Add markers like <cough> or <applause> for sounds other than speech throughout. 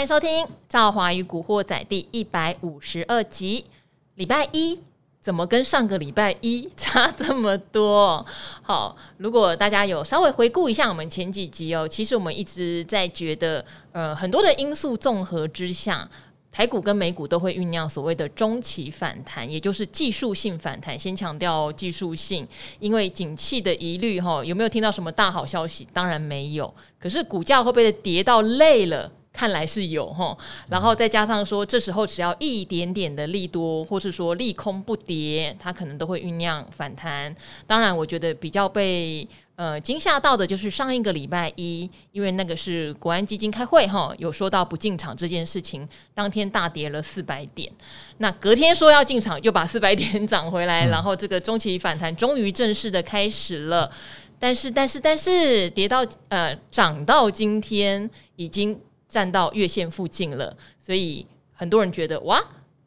欢迎收听《赵华与古惑仔》第一百五十二集。礼拜一怎么跟上个礼拜一差这么多？好，如果大家有稍微回顾一下我们前几集哦，其实我们一直在觉得，呃，很多的因素综合之下。台股跟美股都会酝酿所谓的中期反弹，也就是技术性反弹。先强调技术性，因为景气的疑虑，哈，有没有听到什么大好消息？当然没有。可是股价会不会跌到累了？看来是有哈。然后再加上说，这时候只要一点点的利多，或是说利空不跌，它可能都会酝酿反弹。当然，我觉得比较被。呃，惊吓到的就是上一个礼拜一，因为那个是国安基金开会哈，有说到不进场这件事情，当天大跌了四百点。那隔天说要进场，又把四百点涨回来，然后这个中期反弹终于正式的开始了。但是，但是，但是跌到呃涨到今天已经站到月线附近了，所以很多人觉得哇，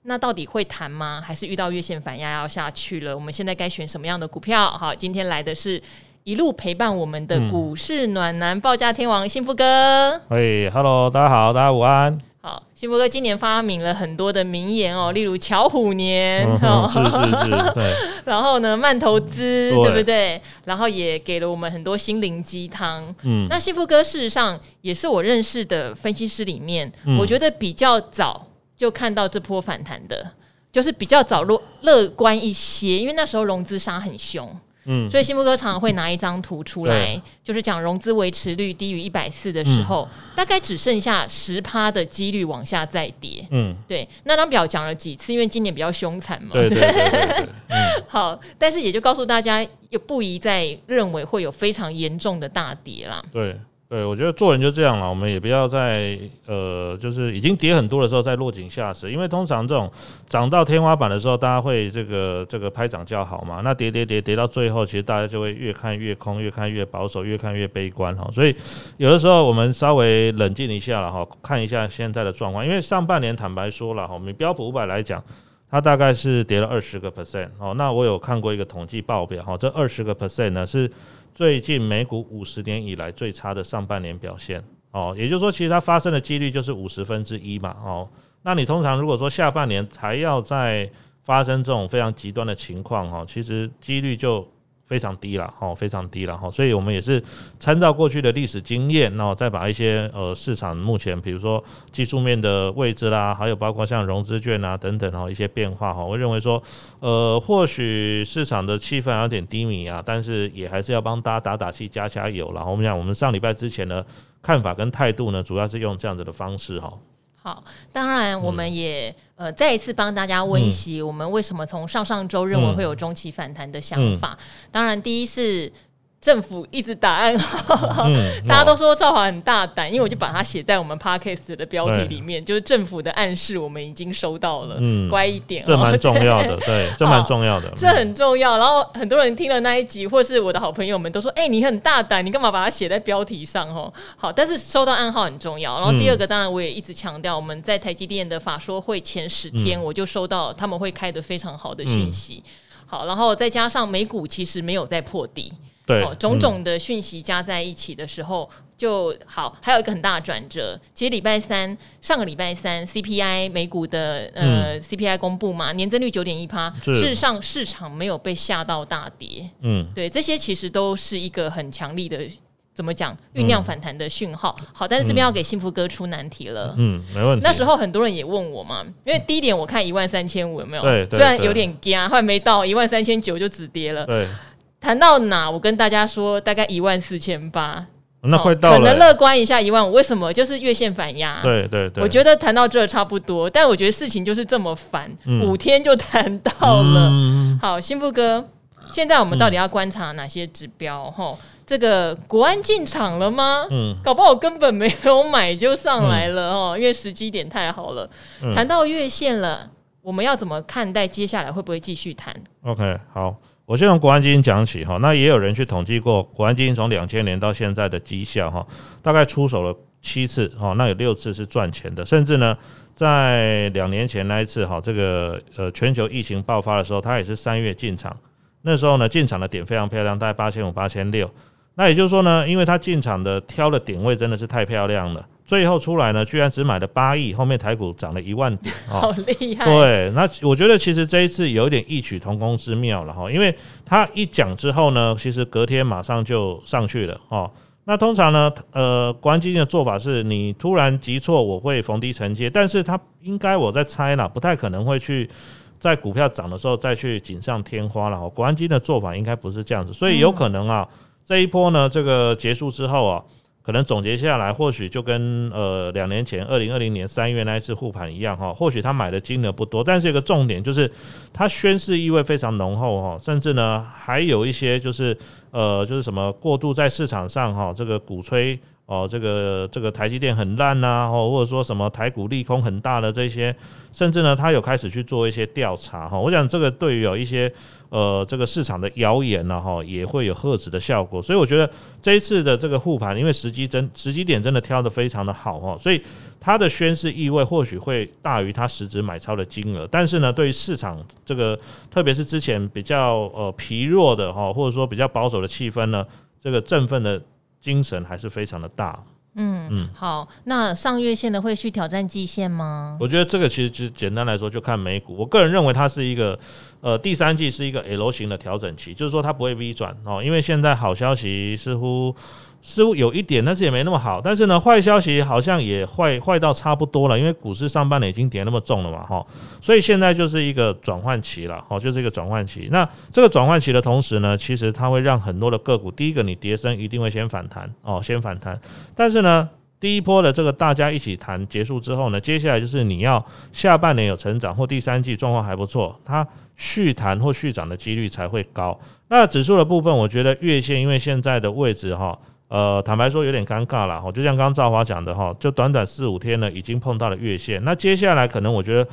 那到底会弹吗？还是遇到月线反压要下去了？我们现在该选什么样的股票？好，今天来的是。一路陪伴我们的股市暖男报价天王幸福哥，嘿，Hello，大家好，大家午安。好，幸福哥今年发明了很多的名言哦，例如巧虎年，嗯、哦，是是是，对。<laughs> 然后呢，慢投资，对不对？然后也给了我们很多心灵鸡汤。嗯，那幸福哥事实上也是我认识的分析师里面，嗯、我觉得比较早就看到这波反弹的，就是比较早乐乐观一些，因为那时候融资杀很凶。嗯，所以幸福哥常常会拿一张图出来，就是讲融资维持率低于一百四的时候，大概只剩下十趴的几率往下再跌。嗯，对，那张表讲了几次，因为今年比较凶残嘛。对对对对。<laughs> 好，但是也就告诉大家，也不宜再认为会有非常严重的大跌啦。对。对，我觉得做人就这样了，我们也不要在呃，就是已经跌很多的时候再落井下石，因为通常这种涨到天花板的时候，大家会这个这个拍掌叫好嘛。那跌跌跌跌到最后，其实大家就会越看越空，越看越保守，越看越悲观哈。所以有的时候我们稍微冷静一下了哈，看一下现在的状况。因为上半年坦白说了哈，我们标普五百来讲，它大概是跌了二十个 percent 哦。那我有看过一个统计报表哈，这二十个 percent 呢是。最近美股五十年以来最差的上半年表现哦，也就是说，其实它发生的几率就是五十分之一嘛哦。那你通常如果说下半年还要再发生这种非常极端的情况哈，其实几率就。非常低了哈，非常低了哈，所以我们也是参照过去的历史经验，然后再把一些呃市场目前比如说技术面的位置啦，还有包括像融资券啊等等哈一些变化哈，我认为说呃或许市场的气氛有点低迷啊，但是也还是要帮大家打打气加加油了。我们讲我们上礼拜之前的看法跟态度呢，主要是用这样子的方式哈。好，当然我们也、嗯、呃再一次帮大家温习，我们为什么从上上周认为会有中期反弹的想法。当然，第一是。政府一直打暗号，嗯、<laughs> 大家都说赵华很大胆，因为我就把它写在我们 podcast 的标题里面，就是政府的暗示，我们已经收到了，嗯，乖一点，这蛮重要的，对，<laughs> 对，这蛮重要的，这很重要。然后很多人听了那一集，或是我的好朋友们都说，哎、欸，你很大胆，你干嘛把它写在标题上？哦，好，但是收到暗号很重要。然后第二个，当然我也一直强调，我们在台积电的法说会前十天，我就收到他们会开的非常好的讯息。嗯、好，然后再加上美股其实没有在破底。对，哦，种种的讯息加在一起的时候就好。还有一个很大的转折，其实礼拜三，上个礼拜三 CPI 美股的呃 CPI 公布嘛，年增率九点一趴，事实上市场没有被吓到大跌。嗯，对，这些其实都是一个很强力的怎么讲酝酿反弹的讯号。好，但是这边要给幸福哥出难题了。嗯，没问题。那时候很多人也问我嘛，因为低点我看一万三千五有没有？对，虽然有点惊，后来没到一万三千九就止跌了。对。谈到哪，我跟大家说，大概一万四千八，那快到了，可能乐观一下一万五。为什么？就是月线反压。对对对，我觉得谈到这差不多，但我觉得事情就是这么烦，嗯、五天就谈到了。嗯、好，幸福哥，现在我们到底要观察哪些指标？哈、嗯，这个国安进场了吗？嗯，搞不好根本没有买就上来了哦，嗯、因为时机点太好了。谈、嗯、到月线了，我们要怎么看待接下来会不会继续谈？OK，好。我先从国安基金讲起哈，那也有人去统计过国安基金从两千年到现在的绩效哈，大概出手了七次哈，那有六次是赚钱的，甚至呢，在两年前那一次哈，这个呃全球疫情爆发的时候，它也是三月进场，那时候呢进场的点非常漂亮，大概八千五八千六，那也就是说呢，因为他进场的挑的点位真的是太漂亮了，最后出来呢，居然只买了八亿，后面台股涨了一万点，<laughs> 哦、好厉害。对，那我觉得其实这一次有一点异曲同工之妙了哈，因为他一讲之后呢，其实隔天马上就上去了哦。那通常呢，呃，国安基金的做法是你突然急挫，我会逢低承接，但是他应该我在猜啦，不太可能会去在股票涨的时候再去锦上添花了。国安基金的做法应该不是这样子，所以有可能啊，这一波呢，这个结束之后啊。可能总结下来，或许就跟呃两年前二零二零年三月那一次护盘一样哈，或许他买的金额不多，但是一个重点就是他宣示意味非常浓厚哈，甚至呢还有一些就是呃就是什么过度在市场上哈这个鼓吹哦这个这个台积电很烂呐，或者说什么台股利空很大的这些，甚至呢他有开始去做一些调查哈，我想这个对于有一些。呃，这个市场的谣言呢，哈，也会有吓止的效果，所以我觉得这一次的这个护盘，因为时机真时机点真的挑得非常的好哈，所以它的宣示意味或许会大于它实质买超的金额，但是呢，对于市场这个，特别是之前比较呃疲弱的哈，或者说比较保守的气氛呢，这个振奋的精神还是非常的大。嗯嗯，好，那上月线的会去挑战季线吗？我觉得这个其实就简单来说，就看美股。我个人认为它是一个，呃，第三季是一个 L 型的调整期，就是说它不会 V 转哦，因为现在好消息似乎。似乎有一点，但是也没那么好。但是呢，坏消息好像也坏坏到差不多了，因为股市上半年已经跌那么重了嘛，哈。所以现在就是一个转换期了，哈，就是一个转换期。那这个转换期的同时呢，其实它会让很多的个股，第一个你跌升一定会先反弹，哦，先反弹。但是呢，第一波的这个大家一起谈结束之后呢，接下来就是你要下半年有成长或第三季状况还不错，它续弹或续涨的几率才会高。那指数的部分，我觉得月线因为现在的位置哈。呃，坦白说有点尴尬了哈，就像刚刚赵华讲的哈，就短短四五天呢，已经碰到了月线。那接下来可能我觉得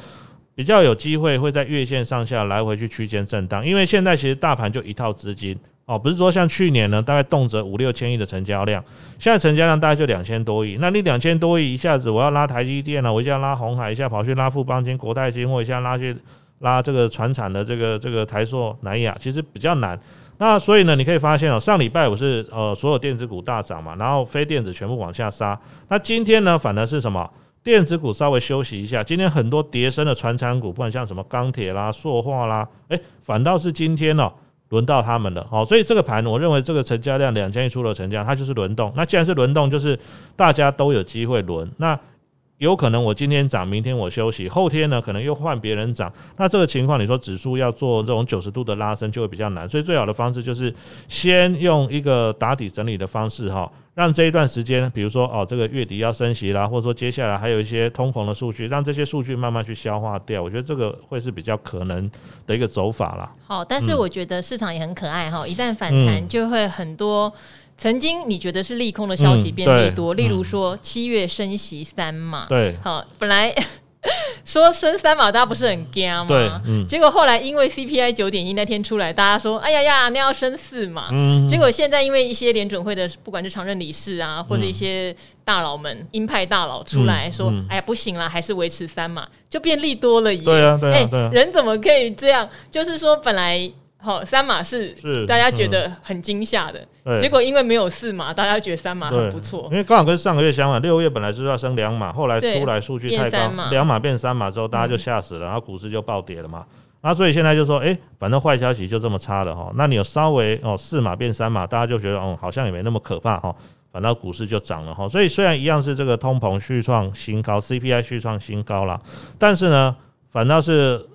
比较有机会会在月线上下来回去区间震荡，因为现在其实大盘就一套资金哦，不是说像去年呢，大概动辄五六千亿的成交量，现在成交量大概就两千多亿。那你两千多亿一下子我要拉台积电了，我一下拉鸿海，一下跑去拉富邦金、国泰金，或一下拉去拉这个船产的这个这个台塑、南亚，其实比较难。那所以呢，你可以发现哦，上礼拜五是呃所有电子股大涨嘛，然后非电子全部往下杀。那今天呢，反而是什么？电子股稍微休息一下。今天很多跌升的传产股，不管像什么钢铁啦、塑化啦，诶，反倒是今天哦，轮到他们了。好，所以这个盘，我认为这个成交量两千亿出的成交，它就是轮动。那既然是轮动，就是大家都有机会轮。那有可能我今天涨，明天我休息，后天呢可能又换别人涨，那这个情况你说指数要做这种九十度的拉升就会比较难，所以最好的方式就是先用一个打底整理的方式哈，让这一段时间，比如说哦这个月底要升息啦，或者说接下来还有一些通膨的数据，让这些数据慢慢去消化掉，我觉得这个会是比较可能的一个走法啦。好，但是我觉得市场也很可爱哈，一旦反弹就会很多。曾经你觉得是利空的消息变利多，嗯、例如说七月升息三嘛，对，好，本来说升三码大家不是很惊吗？对，嗯、结果后来因为 CPI 九点一那天出来，大家说哎呀呀，那要升四码，嗯、结果现在因为一些联准会的不管是常任理事啊，或者一些大佬们鹰派大佬出来说，嗯嗯、哎呀不行了，还是维持三码，就变利多了耶。对啊，对啊，对啊，人怎么可以这样？就是说本来。好，三码是大家觉得很惊吓的，结果因为没有四码，大家觉得三码很不错。因为刚好跟上个月相反，六月本来是要升两码，后来出来数据太高，两码变三码之后，大家就吓死了，然后股市就暴跌了嘛。那所以现在就说，哎，反正坏消息就这么差了哈。那你有稍微哦四码变三码，大家就觉得哦好像也没那么可怕哈，反倒股市就涨了哈。所以虽然一样是这个通膨续创新高，CPI 续创新高了，但是呢，反倒是。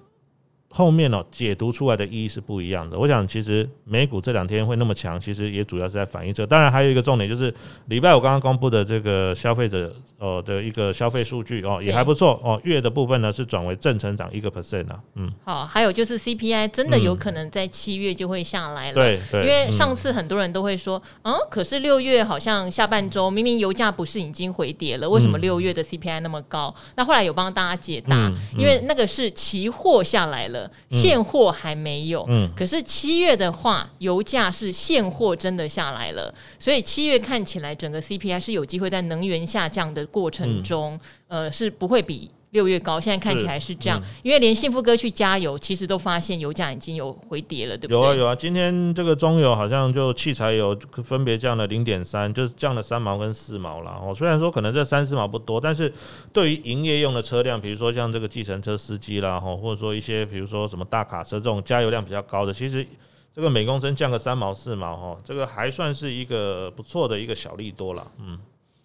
后面哦，解读出来的意义是不一样的。我想，其实美股这两天会那么强，其实也主要是在反映这。当然，还有一个重点就是礼拜五刚刚公布的这个消费者呃的一个消费数据哦，也还不错哦。月的部分呢是转为正成长一个 percent 啊。嗯，好，还有就是 CPI 真的有可能在七月就会下来了。对对，因为上次很多人都会说，嗯，可是六月好像下半周明明油价不是已经回跌了，为什么六月的 CPI 那么高？那后来有帮大家解答，因为那个是期货下来了。现货还没有，嗯，可是七月的话，油价是现货真的下来了，所以七月看起来整个 CPI 是有机会在能源下降的过程中，嗯、呃，是不会比六月高，现在看起来是这样。嗯、因为连幸福哥去加油，其实都发现油价已经有回跌了，对不对？有啊有啊，今天这个中油好像就汽柴油分别降了零点三，就是降了三毛跟四毛了。哦，虽然说可能这三四毛不多，但是对于营业用的车辆，比如说像这个计程车司机啦，哈，或者说一些比如说什么大卡车这种加油量比较高的，其实这个每公升降个三毛四毛，哈，这个还算是一个不错的一个小利多了。嗯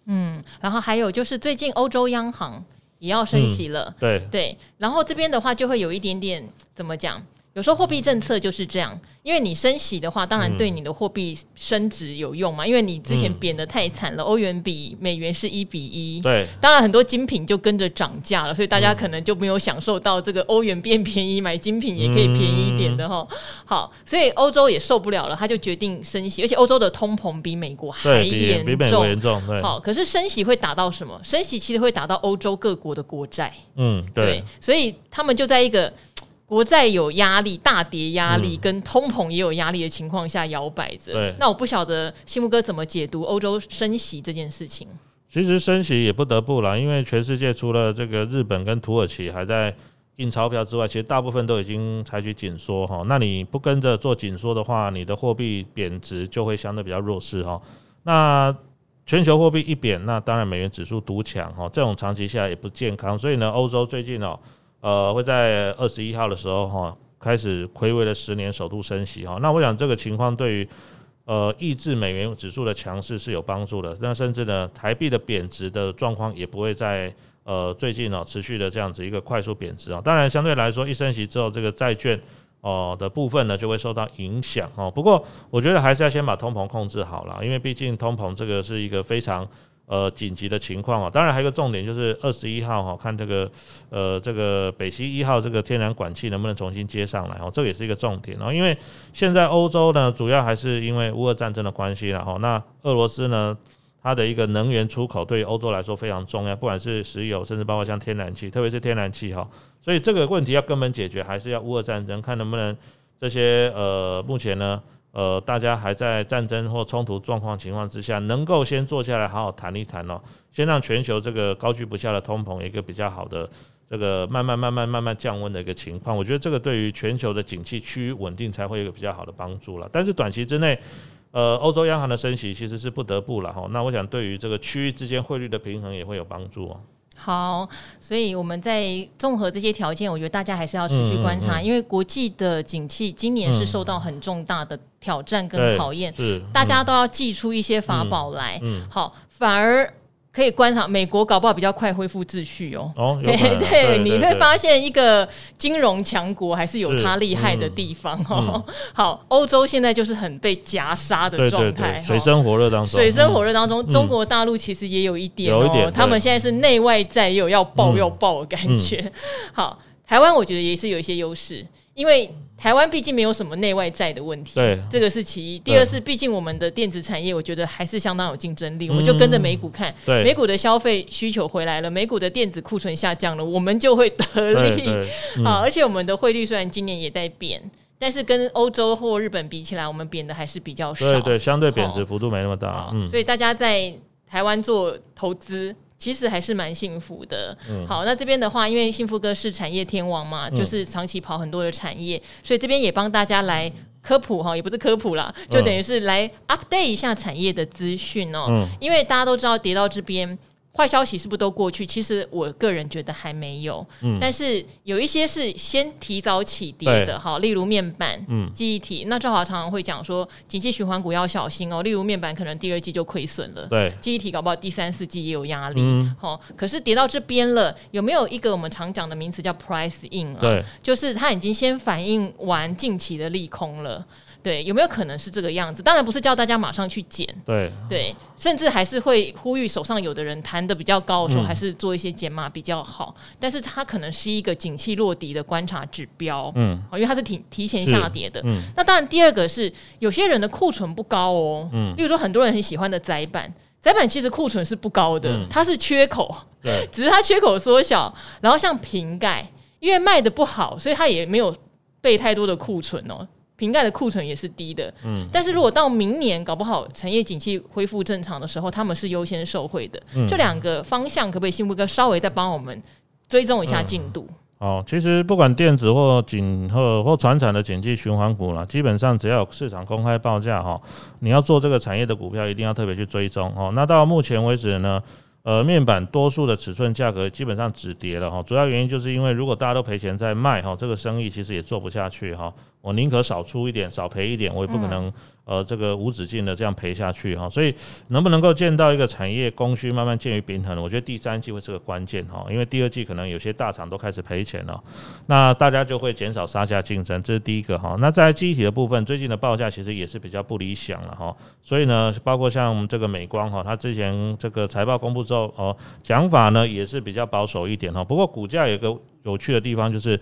嗯，然后还有就是最近欧洲央行。也要升息了，嗯、对对，然后这边的话就会有一点点怎么讲？有时候货币政策就是这样。因为你升息的话，当然对你的货币升值有用嘛。嗯、因为你之前贬得太惨了，欧元比美元是一比一。对，当然很多精品就跟着涨价了，所以大家可能就没有享受到这个欧元变便宜，买精品也可以便宜一点的哈。好，所以欧洲也受不了了，他就决定升息，而且欧洲的通膨比美国还严重，比美国严重。对，好，可是升息会打到什么？升息其实会打到欧洲各国的国债。嗯，对，对，所以他们就在一个。国债有压力，大跌压力，跟通膨也有压力的情况下摇摆着。对，那我不晓得幸福哥怎么解读欧洲升息这件事情。其实升息也不得不啦，因为全世界除了这个日本跟土耳其还在印钞票之外，其实大部分都已经采取紧缩哈。那你不跟着做紧缩的话，你的货币贬值就会相对比较弱势哈。那全球货币一贬，那当然美元指数独强哈，这种长期下来也不健康。所以呢，欧洲最近哦。呃，会在二十一号的时候哈，开始睽违了十年首度升息哈。那我想这个情况对于呃抑制美元指数的强势是有帮助的。那甚至呢，台币的贬值的状况也不会在呃最近哦持续的这样子一个快速贬值啊。当然，相对来说一升息之后，这个债券哦的部分呢就会受到影响哦。不过我觉得还是要先把通膨控制好了，因为毕竟通膨这个是一个非常。呃，紧急的情况啊，当然还有一个重点就是二十一号哈，看这个呃这个北溪一号这个天然管气能不能重新接上来哦，这也是一个重点哦，因为现在欧洲呢主要还是因为乌俄战争的关系了哈，那俄罗斯呢它的一个能源出口对于欧洲来说非常重要，不管是石油，甚至包括像天然气，特别是天然气哈，所以这个问题要根本解决，还是要乌俄战争，看能不能这些呃目前呢。呃，大家还在战争或冲突状况情况之下，能够先坐下来好好谈一谈哦，先让全球这个高居不下的通膨一个比较好的这个慢慢慢慢慢慢降温的一个情况，我觉得这个对于全球的景气趋于稳定才会有一个比较好的帮助了。但是短期之内，呃，欧洲央行的升息其实是不得不了哈。那我想对于这个区域之间汇率的平衡也会有帮助哦。好，所以我们在综合这些条件，我觉得大家还是要持续观察，嗯嗯嗯，因为国际的景气今年是受到很重大的挑战跟考验，是大家都要祭出一些法宝来。好，反而。可以观察美国搞不好比较快恢复秩序哦。哦，<laughs> 对对，你会发现一个金融强国还是有它厉害的地方哦。<laughs> 好，欧洲现在就是很被夹杀的状态，水深火热当中。水深火热当中，中国大陆其实也有一点哦，他们现在是内外债也有要爆要爆的感觉。好，台湾我觉得也是有一些优势，因为。台湾毕竟没有什么内外债的问题，对，这个是其一。第二是，毕竟我们的电子产业，我觉得还是相当有竞争力。我们就跟着美股看，美股的消费需求回来了，美股的电子库存下降了，我们就会得利。好，而且我们的汇率虽然今年也在贬，但是跟欧洲或日本比起来，我们贬的还是比较少。对对，相对贬值幅度没那么大。嗯所以大家在台湾做投资。其实还是蛮幸福的。嗯、好，那这边的话，因为幸福哥是产业天王嘛，嗯、就是长期跑很多的产业，所以这边也帮大家来科普哈，也不是科普啦，就等于是来 update 一下产业的资讯哦。嗯、因为大家都知道跌到这边。坏消息是不是都过去？其实我个人觉得还没有，嗯，但是有一些是先提早起跌的，哈，例如面板、嗯，记忆体。那赵华常常会讲说，景气循环股要小心哦。例如面板可能第二季就亏损了，对，记忆体搞不好第三四季也有压力，好、嗯，可是跌到这边了，有没有一个我们常讲的名词叫 price in 啊？对，就是它已经先反映完近期的利空了。对，有没有可能是这个样子？当然不是叫大家马上去减，对对，甚至还是会呼吁手上有的人谈的比较高的时候，还是做一些减码比较好。嗯、但是它可能是一个景气落底的观察指标，嗯，因为它是提提前下跌的。嗯，那当然第二个是有些人的库存不高哦，嗯，例如说很多人很喜欢的窄板，窄板其实库存是不高的，嗯、它是缺口，对，<laughs> 只是它缺口缩小。然后像瓶盖，因为卖的不好，所以它也没有备太多的库存哦。瓶盖的库存也是低的，嗯，但是如果到明年搞不好产业景气恢复正常的时候，他们是优先受惠的。嗯，这两个方向可不可以幸福哥稍微再帮我们追踪一下进度。嗯哦，其实不管电子或景或或传产的景气循环股啦，基本上只要有市场公开报价哈，你要做这个产业的股票，一定要特别去追踪哦。那到目前为止呢，呃，面板多数的尺寸价格基本上止跌了哈，主要原因就是因为如果大家都赔钱在卖哈，这个生意其实也做不下去哈。我宁可少出一点，少赔一点，我也不可能。呃，这个无止境的这样赔下去哈，所以能不能够见到一个产业供需慢慢渐于平衡，我觉得第三季会是个关键哈，因为第二季可能有些大厂都开始赔钱了，那大家就会减少杀价竞争，这是第一个哈。那在记忆体的部分，最近的报价其实也是比较不理想了哈，所以呢，包括像这个美光哈，它之前这个财报公布之后哦，讲法呢也是比较保守一点哈，不过股价有个有趣的地方就是。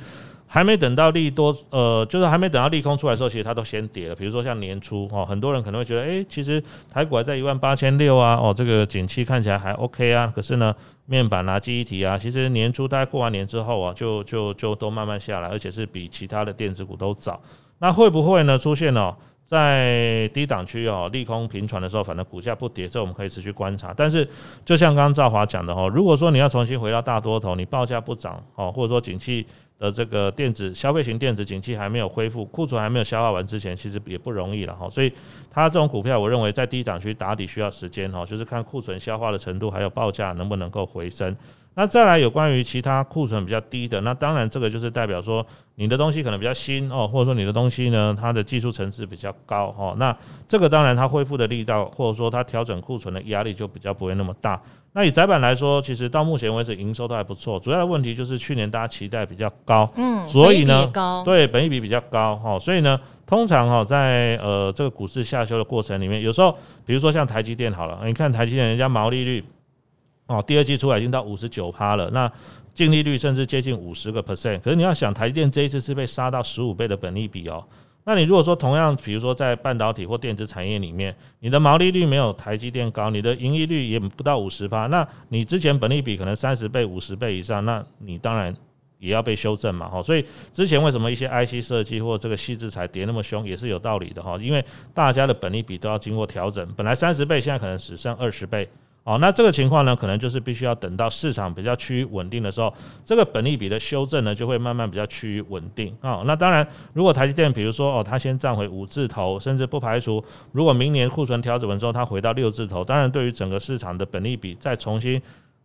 还没等到利多，呃，就是还没等到利空出来的时候，其实它都先跌了。比如说像年初哦，很多人可能会觉得，诶，其实台股还在一万八千六啊，哦，这个景气看起来还 OK 啊。可是呢，面板啊、记忆体啊，其实年初大概过完年之后啊，就就就都慢慢下来，而且是比其他的电子股都早。那会不会呢出现哦，在低档区哦，利空频传的时候，反正股价不跌，这我们可以持续观察。但是就像刚刚赵华讲的哦，如果说你要重新回到大多头，你报价不涨哦，或者说景气。的这个电子消费型电子景气还没有恢复，库存还没有消化完之前，其实也不容易了哈。所以它这种股票，我认为在低档区打底需要时间哈，就是看库存消化的程度，还有报价能不能够回升。那再来有关于其他库存比较低的，那当然这个就是代表说你的东西可能比较新哦，或者说你的东西呢，它的技术层次比较高哦。那这个当然它恢复的力道，或者说它调整库存的压力就比较不会那么大。那以窄板来说，其实到目前为止营收都还不错。主要的问题就是去年大家期待比较高，嗯，所以呢，对，本益比比较高哈，所以呢，通常哈在呃这个股市下修的过程里面，有时候比如说像台积电好了，你看台积电人家毛利率。哦，第二季出来已经到五十九趴了，那净利率甚至接近五十个 percent。可是你要想，台积电这一次是被杀到十五倍的本利比哦。那你如果说同样，比如说在半导体或电子产业里面，你的毛利率没有台积电高，你的盈利率也不到五十趴，那你之前本利比可能三十倍、五十倍以上，那你当然也要被修正嘛。哈，所以之前为什么一些 IC 设计或这个矽智财跌那么凶，也是有道理的哈。因为大家的本利比都要经过调整，本来三十倍，现在可能只剩二十倍。哦，那这个情况呢，可能就是必须要等到市场比较趋于稳定的时候，这个本利比的修正呢，就会慢慢比较趋于稳定啊。那当然，如果台积电，比如说哦，它先站回五字头，甚至不排除如果明年库存调整完之后，它回到六字头，当然对于整个市场的本利比再重新。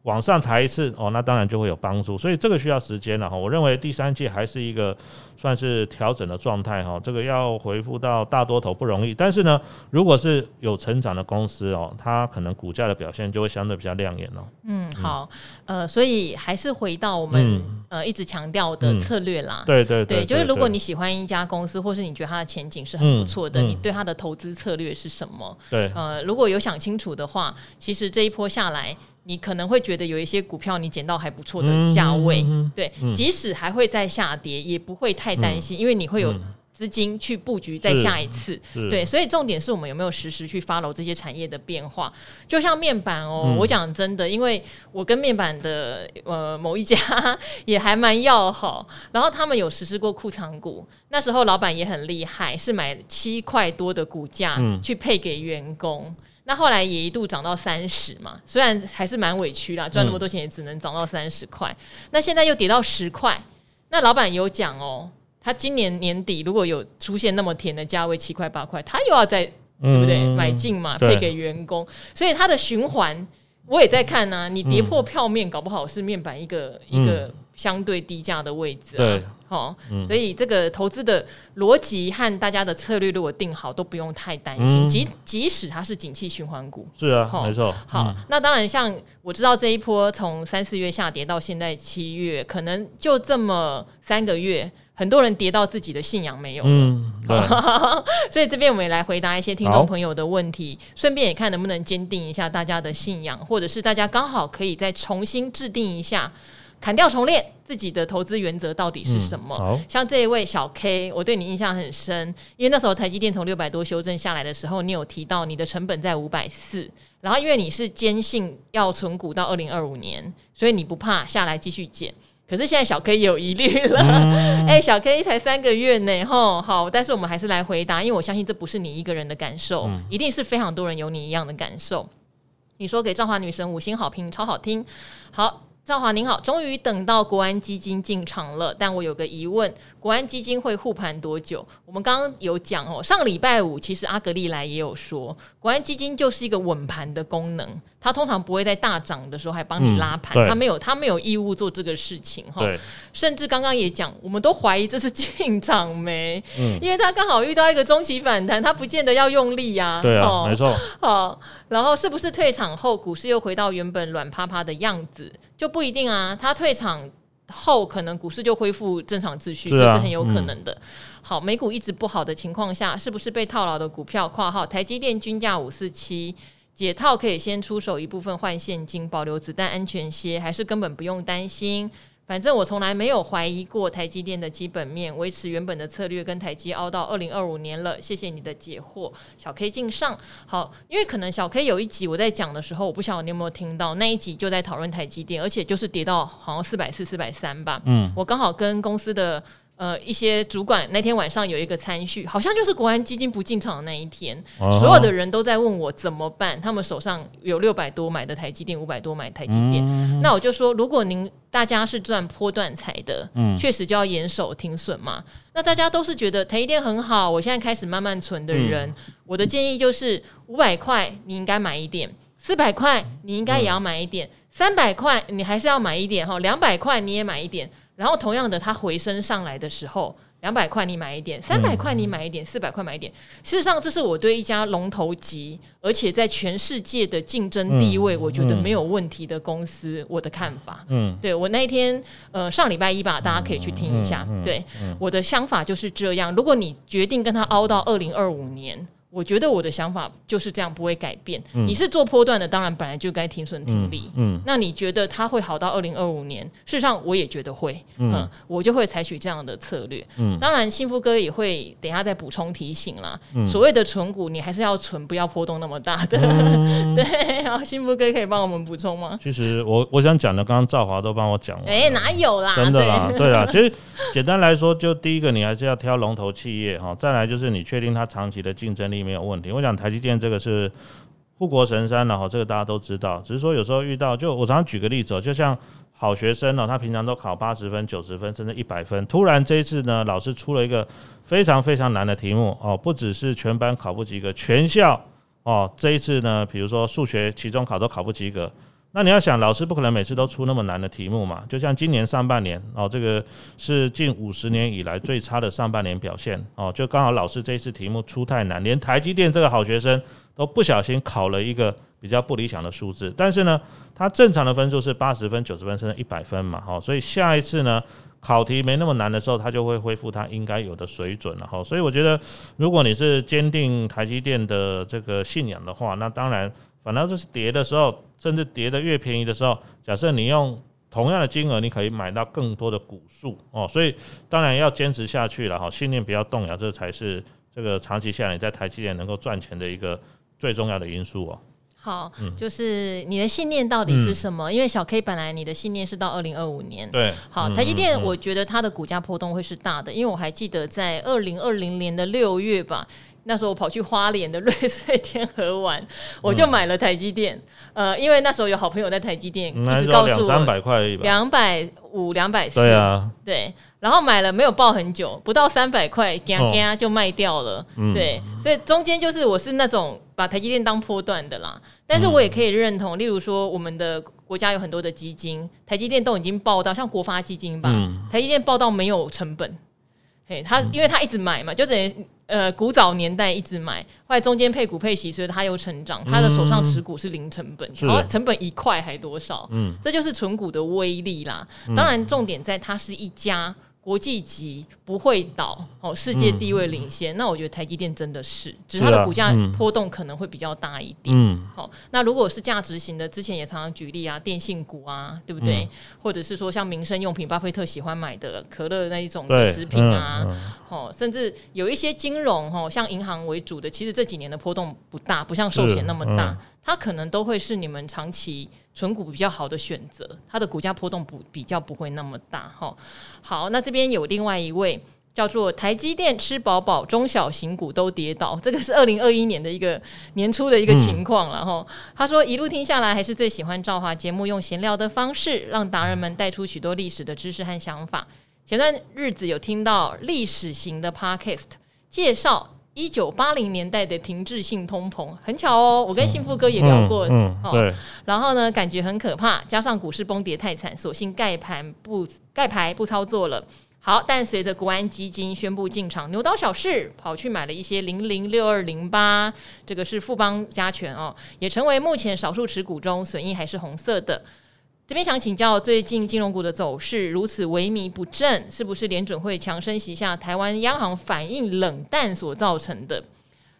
往上抬一次哦，那当然就会有帮助，所以这个需要时间了哈。我认为第三季还是一个算是调整的状态哈，这个要回复到大多头不容易。但是呢，如果是有成长的公司哦，它可能股价的表现就会相对比较亮眼哦。嗯，好，呃，所以还是回到我们、嗯、呃一直强调的策略啦。对对对，对，就是如果你喜欢一家公司，或是你觉得它的前景是很不错的，你对它的投资策略是什么？对，呃，如果有想清楚的话，其实这一波下来。你可能会觉得有一些股票你捡到还不错的价位，嗯嗯嗯、对，嗯、即使还会再下跌，也不会太担心，嗯、因为你会有资金去布局再下一次，对，所以重点是我们有没有实时去 follow 这些产业的变化。就像面板哦，嗯、我讲真的，因为我跟面板的呃某一家 <laughs> 也还蛮要好，然后他们有实施过库藏股，那时候老板也很厉害，是买七块多的股价去配给员工。嗯那后来也一度涨到三十嘛，虽然还是蛮委屈啦，赚那么多钱也只能涨到三十块。嗯、那现在又跌到十块，那老板有讲哦，他今年年底如果有出现那么甜的价位七块八块，他又要再、嗯、对不对买进嘛，配给员工，所以它的循环我也在看呢、啊。你跌破票面，搞不好是面板一个、嗯、一个相对低价的位置啊。对哦，嗯、所以这个投资的逻辑和大家的策略如果定好，都不用太担心。嗯、即即使它是景气循环股，是啊，哦、没错。好，嗯、那当然，像我知道这一波从三四月下跌到现在七月，可能就这么三个月，很多人跌到自己的信仰没有了。嗯，<laughs> 对。所以这边我们也来回答一些听众朋友的问题，顺便也看能不能坚定一下大家的信仰，或者是大家刚好可以再重新制定一下。砍掉重练，自己的投资原则到底是什么？嗯、像这一位小 K，我对你印象很深，因为那时候台积电从六百多修正下来的时候，你有提到你的成本在五百四，然后因为你是坚信要存股到二零二五年，所以你不怕下来继续减。可是现在小 K 也有疑虑了，<laughs> 哎、嗯欸，小 K 才三个月呢，吼，好，但是我们还是来回答，因为我相信这不是你一个人的感受，嗯、一定是非常多人有你一样的感受。你说给赵华女神五星好评，超好听，好。赵华您好，终于等到国安基金进场了，但我有个疑问：国安基金会护盘多久？我们刚刚有讲哦，上个礼拜五其实阿格利来也有说，国安基金就是一个稳盘的功能，它通常不会在大涨的时候还帮你拉盘，它、嗯、没有它没有义务做这个事情哈。甚至刚刚也讲，我们都怀疑这是进场没，嗯、因为它刚好遇到一个中期反弹，它不见得要用力呀、啊。对啊，没错。好，然后是不是退场后股市又回到原本软趴趴的样子？就不一定啊，他退场后可能股市就恢复正常秩序，是啊、这是很有可能的。嗯、好，美股一直不好的情况下，是不是被套牢的股票（括号台积电均价五四七）解套可以先出手一部分换现金，保留子弹安全些，还是根本不用担心？反正我从来没有怀疑过台积电的基本面，维持原本的策略跟台积熬到二零二五年了。谢谢你的解惑，小 K 敬上。好，因为可能小 K 有一集我在讲的时候，我不晓得你有没有听到那一集就在讨论台积电，而且就是跌到好像四百四、四百三吧。嗯，我刚好跟公司的。呃，一些主管那天晚上有一个参叙，好像就是国安基金不进场的那一天，所有的人都在问我怎么办。他们手上有六百多买的台积电，五百多买台积电。那我就说，如果您大家是赚波段财的，确实就要严守停损嘛。那大家都是觉得台积电很好，我现在开始慢慢存的人，我的建议就是五百块你应该买一点，四百块你应该也要买一点，三百块你还是要买一点哈，两百块你也买一点。然后同样的，它回升上来的时候，两百块你买一点，三百块你买一点，四百块买一点。事实上，这是我对一家龙头级，而且在全世界的竞争地位，我觉得没有问题的公司，我的看法。嗯，对我那一天，呃，上礼拜一吧，大家可以去听一下。对，我的想法就是这样。如果你决定跟他熬到二零二五年。我觉得我的想法就是这样，不会改变。嗯、你是做波段的，当然本来就该停损停利。嗯，嗯，那你觉得它会好到二零二五年？事实上，我也觉得会。嗯，嗯，我就会采取这样的策略。嗯，当然，幸福哥也会等一下再补充提醒啦。嗯、所谓的存股，你还是要存，不要波动那么大的。嗯、<laughs> 对，然后幸福哥可以帮我们补充吗？其实我我想讲的，刚刚赵华都帮我讲了。哎、欸，哪有啦？真的啦，对，对啦。其实简单来说，就第一个，你还是要挑龙头企业哈。再来就是你确定它长期的竞争力没有问题。我讲。台积电这个是护国神山，然后这个大家都知道。只是说有时候遇到，就我常常举个例子哦，就像好学生哦，他平常都考八十分、九十分，甚至一百分，突然这一次呢，老师出了一个非常非常难的题目哦，不只是全班考不及格，全校哦，这一次呢，比如说数学期中考都考不及格。那你要想，老师不可能每次都出那么难的题目嘛？就像今年上半年哦，这个是近五十年以来最差的上半年表现哦，就刚好老师这一次题目出太难，连台积电这个好学生都不小心考了一个比较不理想的数字。但是呢，他正常的分数是八十分、九十分甚至一百分嘛，哦，所以下一次呢，考题没那么难的时候，他就会恢复他应该有的水准了哈。所以我觉得，如果你是坚定台积电的这个信仰的话，那当然，反正就是跌的时候。甚至跌的越便宜的时候，假设你用同样的金额，你可以买到更多的股数哦，所以当然要坚持下去了哈，信念不要动摇，这才是这个长期下来你在台积电能够赚钱的一个最重要的因素哦。好，嗯、就是你的信念到底是什么？嗯、因为小 K 本来你的信念是到二零二五年，对，好，台积电我觉得它的股价波动会是大的，因为我还记得在二零二零年的六月吧。那时候我跑去花莲的瑞穗天河玩，我就买了台积电。嗯、呃，因为那时候有好朋友在台积电，一直告诉我两三百块，两百五、两百四。对啊，对。然后买了没有报很久，不到三百块，嘎嘎就卖掉了。哦、对，所以中间就是我是那种把台积电当波段的啦。但是我也可以认同，例如说我们的国家有很多的基金，台积电都已经报到，像国发基金吧，嗯、台积电报到没有成本。嘿，他因为他一直买嘛，就等于。呃，古早年代一直买，后来中间配股配息，所以他又成长。他的手上持股是零成本，嗯、然后成本一块还多少？嗯，这就是存股的威力啦。嗯、当然，重点在它是一家。国际级不会倒哦，世界地位领先，嗯、那我觉得台积电真的是，只是它的股价波动可能会比较大一点。嗯，好，那如果是价值型的，之前也常常举例啊，电信股啊，对不对？嗯、或者是说像民生用品，巴菲特喜欢买的可乐那一种的食品啊，哦、嗯，甚至有一些金融哦，像银行为主的，其实这几年的波动不大，不像寿险那么大。它可能都会是你们长期存股比较好的选择，它的股价波动不比较不会那么大哈。好，那这边有另外一位叫做台积电吃饱饱，中小型股都跌倒，这个是二零二一年的一个年初的一个情况。了哈、他说一路听下来，还是最喜欢赵华节目用闲聊的方式，让达人们带出许多历史的知识和想法。前段日子有听到历史型的 Podcast 介绍一九八零年代的停滞性通膨，很巧哦，我跟幸福哥也聊过，嗯，嗯，对。然后呢，感觉很可怕，加上股市崩跌太惨，索性盖盘不盖牌不操作了。好，但随着国安基金宣布进场，牛刀小试，跑去买了一些零零六二零八，这个是富邦加权哦，也成为目前少数持股中损益还是红色的。这边想请教，最近金融股的走势如此萎靡不振，是不是联准会强升息下，台湾央行反应冷淡所造成的？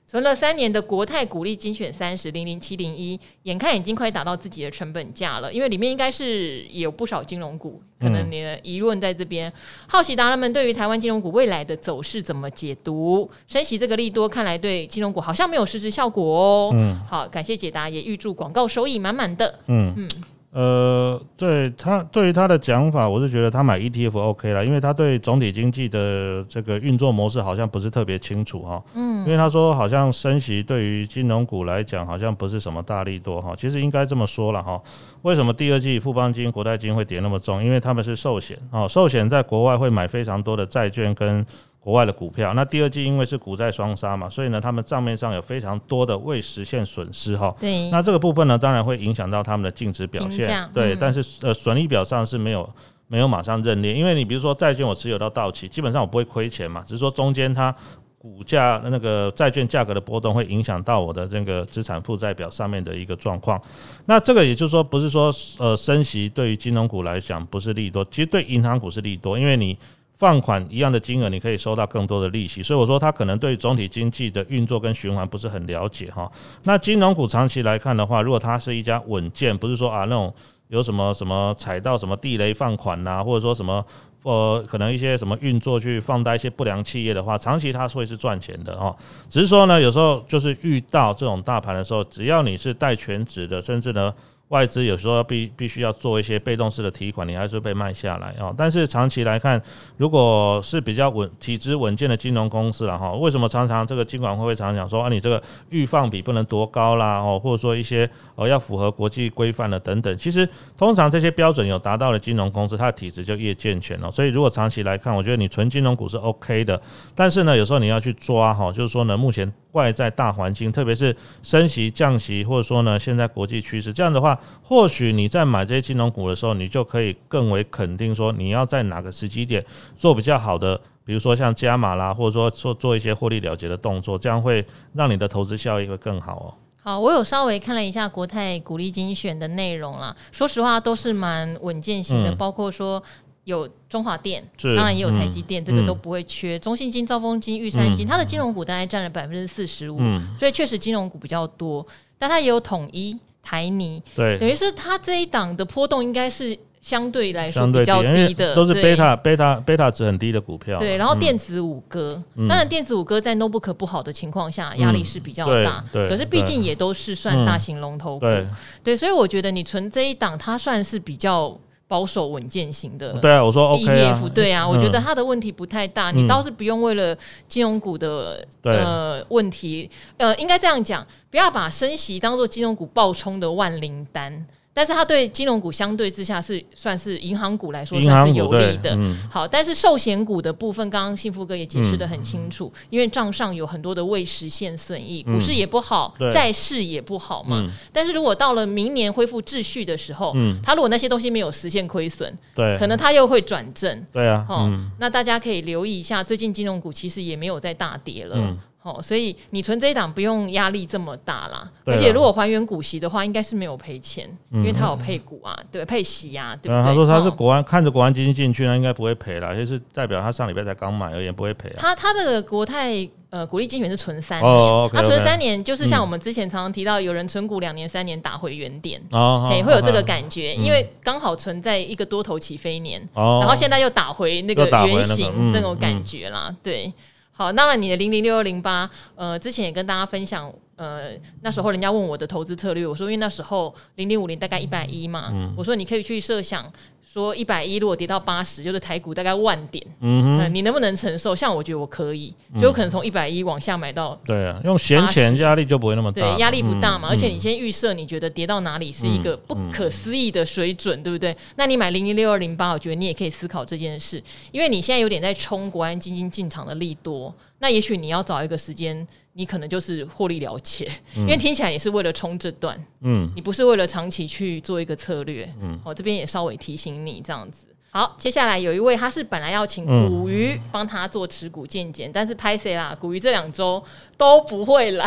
存了三年的国泰股利精选三十零零七零一，眼看已经快达到自己的成本价了，因为里面应该是有不少金融股，可能你的疑问在这边。嗯、好奇达人们对于台湾金融股未来的走势怎么解读？升息这个利多看来对金融股好像没有实质效果哦。嗯，好，感谢解答，也预祝广告收益满满的。嗯嗯。呃，对他对于他的讲法，我是觉得他买 ETF OK 了，因为他对总体经济的这个运作模式好像不是特别清楚哈。嗯，因为他说好像升息对于金融股来讲好像不是什么大力多哈。其实应该这么说了哈，为什么第二季富邦金、国泰金会跌那么重？因为他们是寿险啊，寿险在国外会买非常多的债券跟。国外的股票，那第二季因为是股债双杀嘛，所以呢，他们账面上有非常多的未实现损失哈。对。那这个部分呢，当然会影响到他们的净值表现。嗯、对，但是呃，损益表上是没有没有马上认列，因为你比如说债券我持有到到期，基本上我不会亏钱嘛，只是说中间它股价那个债券价格的波动会影响到我的这个资产负债表上面的一个状况。那这个也就是说，不是说呃升息对于金融股来讲不是利多，其实对银行股是利多，因为你。放款一样的金额，你可以收到更多的利息，所以我说他可能对总体经济的运作跟循环不是很了解哈。那金融股长期来看的话，如果它是一家稳健，不是说啊那种有什么什么踩到什么地雷放款呐、啊，或者说什么呃可能一些什么运作去放贷一些不良企业的话，长期它会是赚钱的哈。只是说呢，有时候就是遇到这种大盘的时候，只要你是带全职的，甚至呢。外资有时候必必须要做一些被动式的提款，你还是被卖下来啊。但是长期来看，如果是比较稳、体质稳健的金融公司了哈，为什么常常这个监管会会常常讲说啊，你这个预放比不能多高啦哦，或者说一些呃要符合国际规范的等等。其实通常这些标准有达到的金融公司，它的体质就越健全了。所以如果长期来看，我觉得你纯金融股是 OK 的。但是呢，有时候你要去抓哈，就是说呢，目前。外在大环境，特别是升息、降息，或者说呢，现在国际趋势，这样的话，或许你在买这些金融股的时候，你就可以更为肯定说，你要在哪个时机点做比较好的，比如说像加码啦，或者说做做一些获利了结的动作，这样会让你的投资效益会更好哦。好，我有稍微看了一下国泰股利精选的内容啦，说实话都是蛮稳健型的，包括说。有中华电，当然也有台积电，嗯、这个都不会缺。嗯、中信金、兆丰金、玉山金，嗯、它的金融股大概占了百分之四十五，所以确实金融股比较多。但它也有统一、台泥，对，等于是它这一档的波动应该是相对来说比较低的，都是贝塔、贝塔、贝塔值很低的股票。对，然后电子五哥，嗯、当然电子五哥在 notebook 不好的情况下，压力是比较大。嗯、可是毕竟也都是算大型龙头股，對，对，所以我觉得你存这一档，它算是比较。保守稳健型的，对啊，我说 OK 啊，对啊，我觉得他的问题不太大，你倒是不用为了金融股的呃问题，呃，应该这样讲，不要把升息当做金融股暴冲的万灵丹。但是它对金融股相对之下是算是银行股来说算是有利的。嗯、好，但是寿险股的部分，刚刚幸福哥也解释的很清楚，嗯、因为账上有很多的未实现损益，股市也不好，债、嗯、市也不好嘛。嗯、但是如果到了明年恢复秩序的时候，嗯，它如果那些东西没有实现亏损，对，可能它又会转正。对啊，哦，嗯、那大家可以留意一下，最近金融股其实也没有再大跌了。嗯哦，所以你存这一档不用压力这么大啦，而且如果还原股息的话，应该是没有赔钱，因为它有配股啊，对，配息啊，对不对？他说他是国安看着国安基金进去，那应该不会赔啦，就是代表他上礼拜才刚买而言不会赔啊。他他这个国泰呃股利精选是存三年，他存三年就是像我们之前常常提到，有人存股两年三年打回原点，哦，会有这个感觉，因为刚好存在一个多头起飞年，然后现在又打回那个原形那种感觉啦，对。好，当然你的零零六二零八，呃，之前也跟大家分享，呃，那时候人家问我的投资策略，我说因为那时候零零五零大概一百一嘛，嗯、我说你可以去设想说一百一如果跌到八十，就是台股大概万点，嗯哼，你能不能承受？像我觉得我可以，就可能从一百一往下买到。对啊，用闲钱压力就不会那么大，对，压力不大嘛。而且你先预设，你觉得跌到哪里是一个不可思议的水准，对不对？那你买零零六二零八，我觉得你也可以思考这件事，因为你现在有点在冲国安基金进场的利多，那也许你要找一个时间。你可能就是获利了结，因为听起来也是为了冲这段，嗯，你不是为了长期去做一个策略，嗯，我这边也稍微提醒你这样子。好，接下来有一位，他是本来要请古鱼帮他做持股见解，嗯，但是拍谁啦，古鱼这两周都不会来，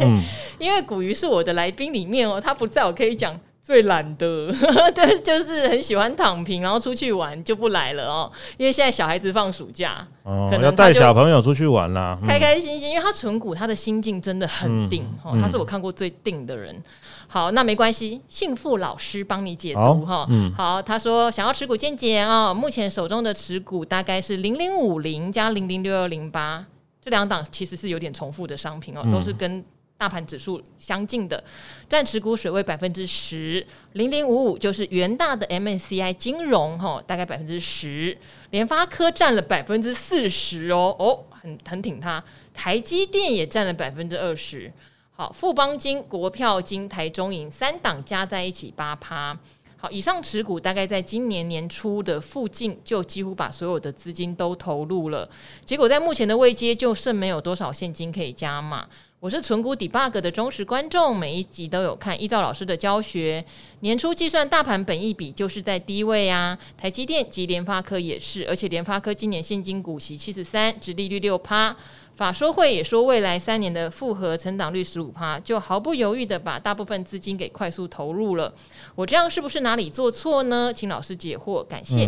嗯、<laughs> 因为古鱼是我的来宾里面哦，他不在我可以讲。最懒的，<laughs> 对，就是很喜欢躺平，然后出去玩就不来了哦。因为现在小孩子放暑假，哦，可能要带小朋友出去玩啦，开开心心。因为他存股，他的心境真的很定哦，嗯、他是我看过最定的人。嗯、好，那没关系，幸福老师帮你解读哈。嗯，好，他说想要持股见解啊，目前手中的持股大概是零零五零加零零六幺零八，这两档其实是有点重复的商品哦，都是跟。大盘指数相近的，占持股水位百分之十，零零五五就是元大的 MSCI 金融哈，大概百分之十，联发科占了百分之四十哦哦，很很挺它，台积电也占了百分之二十，好，富邦金、国票金、台中银三档加在一起八趴，好，以上持股大概在今年年初的附近就几乎把所有的资金都投入了，结果在目前的位阶就剩没有多少现金可以加码。我是存股 Debug 的忠实观众，每一集都有看。依照老师的教学，年初计算大盘本益比就是在低位啊。台积电及联发科也是，而且联发科今年现金股息七十三，殖利率六趴。法说会也说未来三年的复合成长率十五趴，就毫不犹豫的把大部分资金给快速投入了。我这样是不是哪里做错呢？请老师解惑，感谢。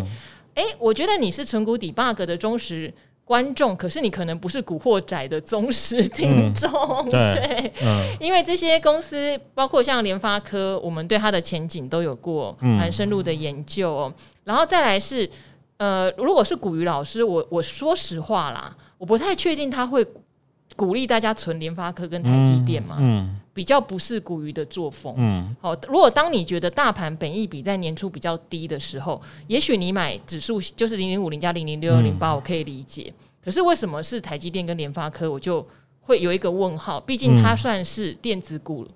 诶、嗯欸，我觉得你是存股 Debug 的忠实。观众，可是你可能不是古惑仔的忠实听众，嗯、<laughs> 对，嗯、因为这些公司，包括像联发科，我们对它的前景都有过蛮深入的研究。哦。嗯、然后再来是，呃，如果是古雨老师，我我说实话啦，我不太确定他会鼓励大家存联发科跟台积电嘛，比较不是古鱼的作风，嗯，好，如果当你觉得大盘本益比在年初比较低的时候，也许你买指数就是零零五零加零零六二零八，我可以理解。可是为什么是台积电跟联发科，我就会有一个问号？毕竟它算是电子股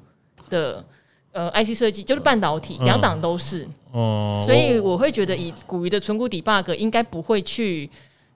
的、嗯、呃 IC 设计，就是半导体，两档、嗯、都是。哦、嗯，所以我会觉得以股鱼的存股 Debug 应该不会去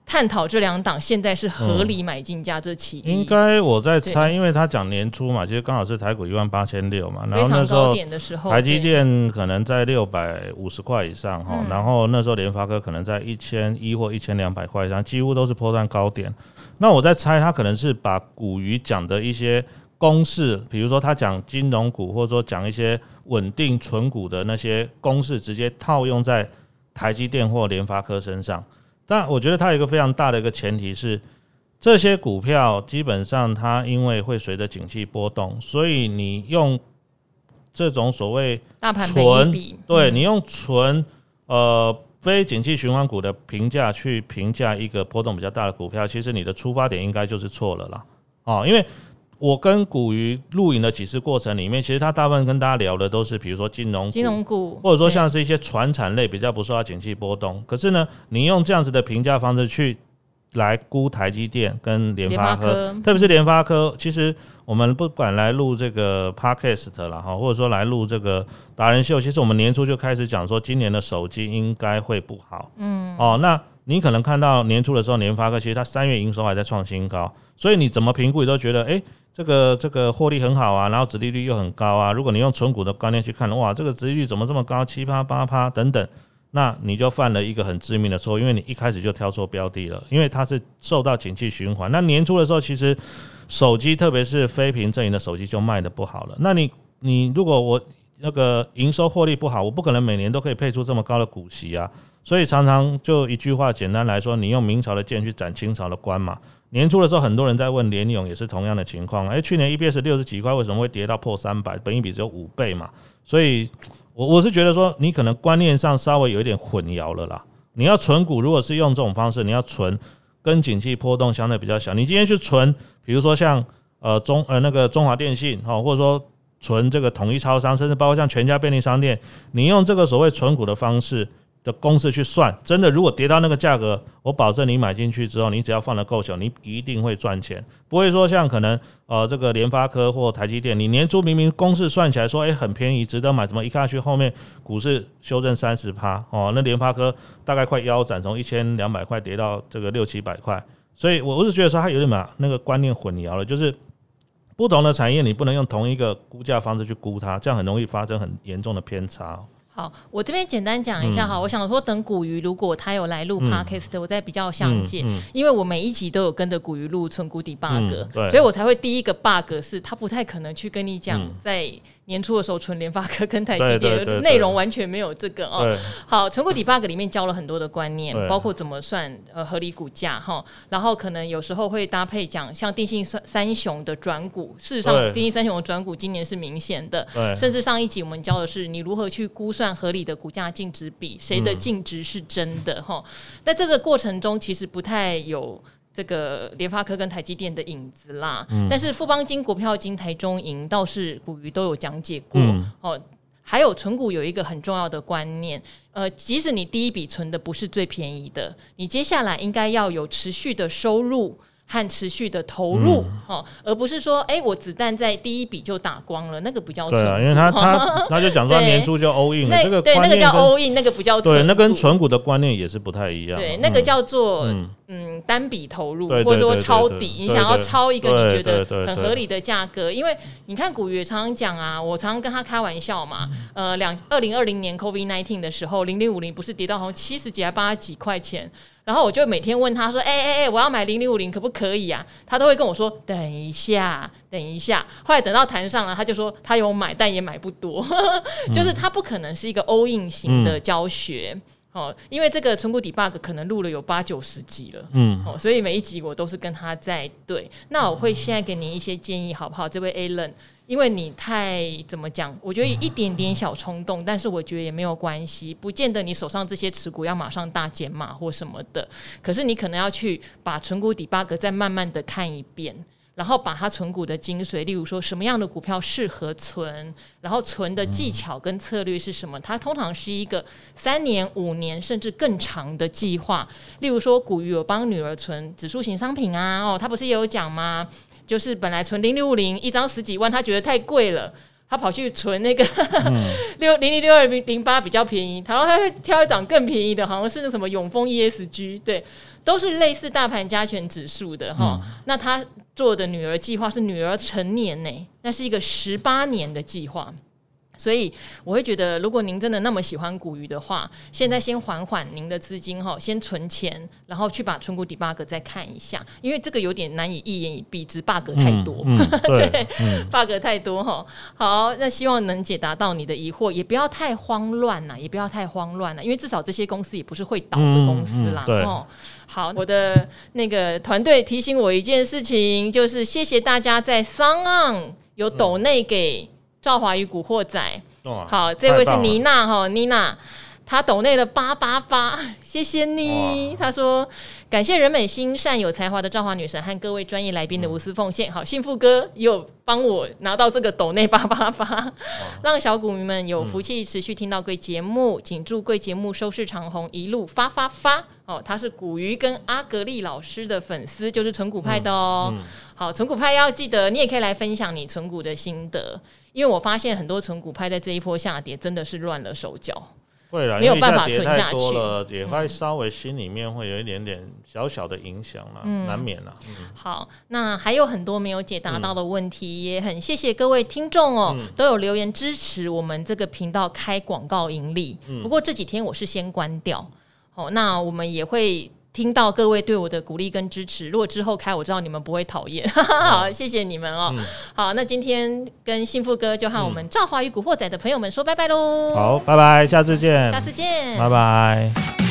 探讨这两档现在是合理买进价这起。应该我在猜，因为他讲年初嘛，其实刚好是台股一万八千六嘛，然后那时候台积电可能在六百五十块以上哈，然后那时候联发科可能在一千一或一千两百块以上，几乎都是波段高点。那我在猜，他可能是把股鱼讲的一些公式，比如说他讲金融股，或者说讲一些稳定存股的那些公式，直接套用在台积电或联发科身上。但我觉得它有一个非常大的一个前提是，这些股票基本上它因为会随着景气波动，所以你用这种所谓大盘本益比，对，你用纯呃非景气循环股的评价去评价一个波动比较大的股票，其实你的出发点应该就是错了啦。哦，因为。我跟古鱼录影的几次过程里面，其实他大部分跟大家聊的都是，比如说金融、金融股，或者说像是一些传产类比较不受到景气波动。可是呢，你用这样子的评价方式去来估台积电跟联发科，特别是联发科，其实我们不管来录这个 Podcast 了哈，或者说来录这个达人秀，其实我们年初就开始讲说，今年的手机应该会不好。嗯，哦，那你可能看到年初的时候，联发科其实它三月营收还在创新高，所以你怎么评估，你都觉得，诶。这个这个获利很好啊，然后殖利率又很高啊。如果你用存股的观念去看，哇，这个殖利率怎么这么高，七趴八趴等等，那你就犯了一个很致命的错，因为你一开始就挑错标的了，因为它是受到景气循环。那年初的时候，其实手机，特别是非屏阵营的手机就卖得不好了。那你你如果我那个营收获利不好，我不可能每年都可以配出这么高的股息啊。所以常常就一句话，简单来说，你用明朝的剑去斩清朝的官嘛。年初的时候，很多人在问联咏，也是同样的情况。诶，去年 EPS 六十几块，为什么会跌到破三百？本益比只有五倍嘛。所以，我我是觉得说，你可能观念上稍微有一点混淆了啦。你要存股，如果是用这种方式，你要存跟景气波动相对比较小。你今天去存，比如说像呃中呃那个中华电信哈，或者说存这个统一超商，甚至包括像全家便利商店，你用这个所谓存股的方式。的公式去算，真的如果跌到那个价格，我保证你买进去之后，你只要放得够久，你一定会赚钱，不会说像可能呃这个联发科或台积电，你年初明明公式算起来说诶、很便宜，值得买，怎么一看去后面股市修正三十趴哦，那联发科大概快腰斩，从一千两百块跌到这个六七百块，所以我是觉得说它有点把那个观念混淆了，就是。不同的产业，你不能用同一个估价方式去估它，这样很容易发生很严重的偏差。好，我这边简单讲一下哈，嗯、我想说等古鱼如果他有来录 podcast 我再比较详解，嗯嗯、因为我每一集都有跟着古鱼录存股 debug，所以我才会第一个 bug 是他不太可能去跟你讲在。年初的时候，纯联发科 <laughs> 跟台积电内容完全没有这个哦。好，成果 debug 里面教了很多的观念，包括怎么算呃合理股价哈，然后可能有时候会搭配讲像电信三三雄的转股，事实上电信三雄的转股今年是明显的，对甚至上一集我们教的是你如何去估算合理的股价净值比，谁的净值是真的哈。在、嗯、这个过程中，其实不太有。这个联发科跟台积电的影子啦，嗯、但是富邦金、国票金、台中银倒是股鱼都有讲解过、嗯、哦。还有存股有一个很重要的观念，呃，即使你第一笔存的不是最便宜的，你接下来应该要有持续的收入。和持续的投入，哈、嗯，而不是说，哎、欸，我子弹在第一笔就打光了，那个不叫存股。对啊，因为他他 <laughs> 他就讲说年初就 all in 了，这个对那个叫 all in，那个不叫。对，那跟存股的观念也是不太一样。对，那个叫做嗯，嗯单笔投入，或者说抄底，你想要抄一个你觉得很合理的价格，因为你看古月常常讲啊，我常常跟他开玩笑嘛，呃，两二零二零年 COVID nineteen 的时候，零零五零不是跌到好像七十几还八十几块钱。然后我就每天问他说：“哎哎哎，我要买零零五零，可不可以啊？”他都会跟我说：“等一下，等一下。”后来等到谈上了，他就说他有买，但也买不多，<laughs> 就是他不可能是一个 all in 型的教学、嗯、哦，因为这个存股 debug 可能录了有八九十集了，嗯，哦，所以每一集我都是跟他在对。那我会现在给您一些建议，好不好？这位 Alan。因为你太怎么讲？我觉得一点点小冲动，但是我觉得也没有关系，不见得你手上这些持股要马上大减码或什么的。可是你可能要去把存股 debug 再慢慢的看一遍，然后把它存股的精髓，例如说什么样的股票适合存，然后存的技巧跟策略是什么？它通常是一个三年、五年甚至更长的计划。例如说，古鱼有帮女儿存指数型商品啊，哦，他不是也有讲吗？就是本来存零六五零一张十几万，他觉得太贵了，他跑去存那个 <laughs> 六零零六二零零八比较便宜，然后他会挑一档更便宜的，好像是那什么永丰 ESG，对，都是类似大盘加权指数的哈。嗯、那他做的女儿计划是女儿成年呢，那是一个十八年的计划。所以我会觉得，如果您真的那么喜欢股鱼的话，现在先缓缓您的资金哈，先存钱，然后去把存股 debug 再看一下，因为这个有点难以一言以蔽之，bug 太多，嗯 <laughs> 嗯、对、嗯、，bug 太多哈。好，那希望能解答到你的疑惑，也不要太慌乱呐，也不要太慌乱了，因为至少这些公司也不是会倒的公司啦。好，我的那个团队提醒我一件事情，就是谢谢大家在 SoundOn 有抖内给。赵华与古惑仔，哇好，这位是妮娜哈，妮娜，她抖内了八八八，<laughs> 谢谢你。她哇说感谢人美心善、有才华的赵华女神和各位专业来宾的无私奉献。嗯、好，幸福哥有帮我拿到这个抖内八八八，哇 <laughs> 让小股民们有福气持续听到贵节目，谨、嗯、祝贵节目收视长虹，一路发发发。哦，他是古鱼跟阿格力老师的粉丝，就是存股派的哦。好，存股派要记得，你也可以来分享你存股的心得。因为我发现很多存股派在这一波下跌，真的是乱了手脚，会啦，没有办法存下去了，也会稍微心里面会有一点点小小的影响了，嗯、难免了。嗯、好，那还有很多没有解答到的问题，嗯、也很谢谢各位听众哦，嗯、都有留言支持我们这个频道开广告盈利。嗯、不过这几天我是先关掉，哦，那我们也会。听到各位对我的鼓励跟支持，如果之后开，我知道你们不会讨厌。<laughs> 好，谢谢你们哦。嗯、好，那今天跟幸福哥就和我们赵华与古惑仔的朋友们说拜拜喽。好，拜拜，下次见。下次见，拜拜。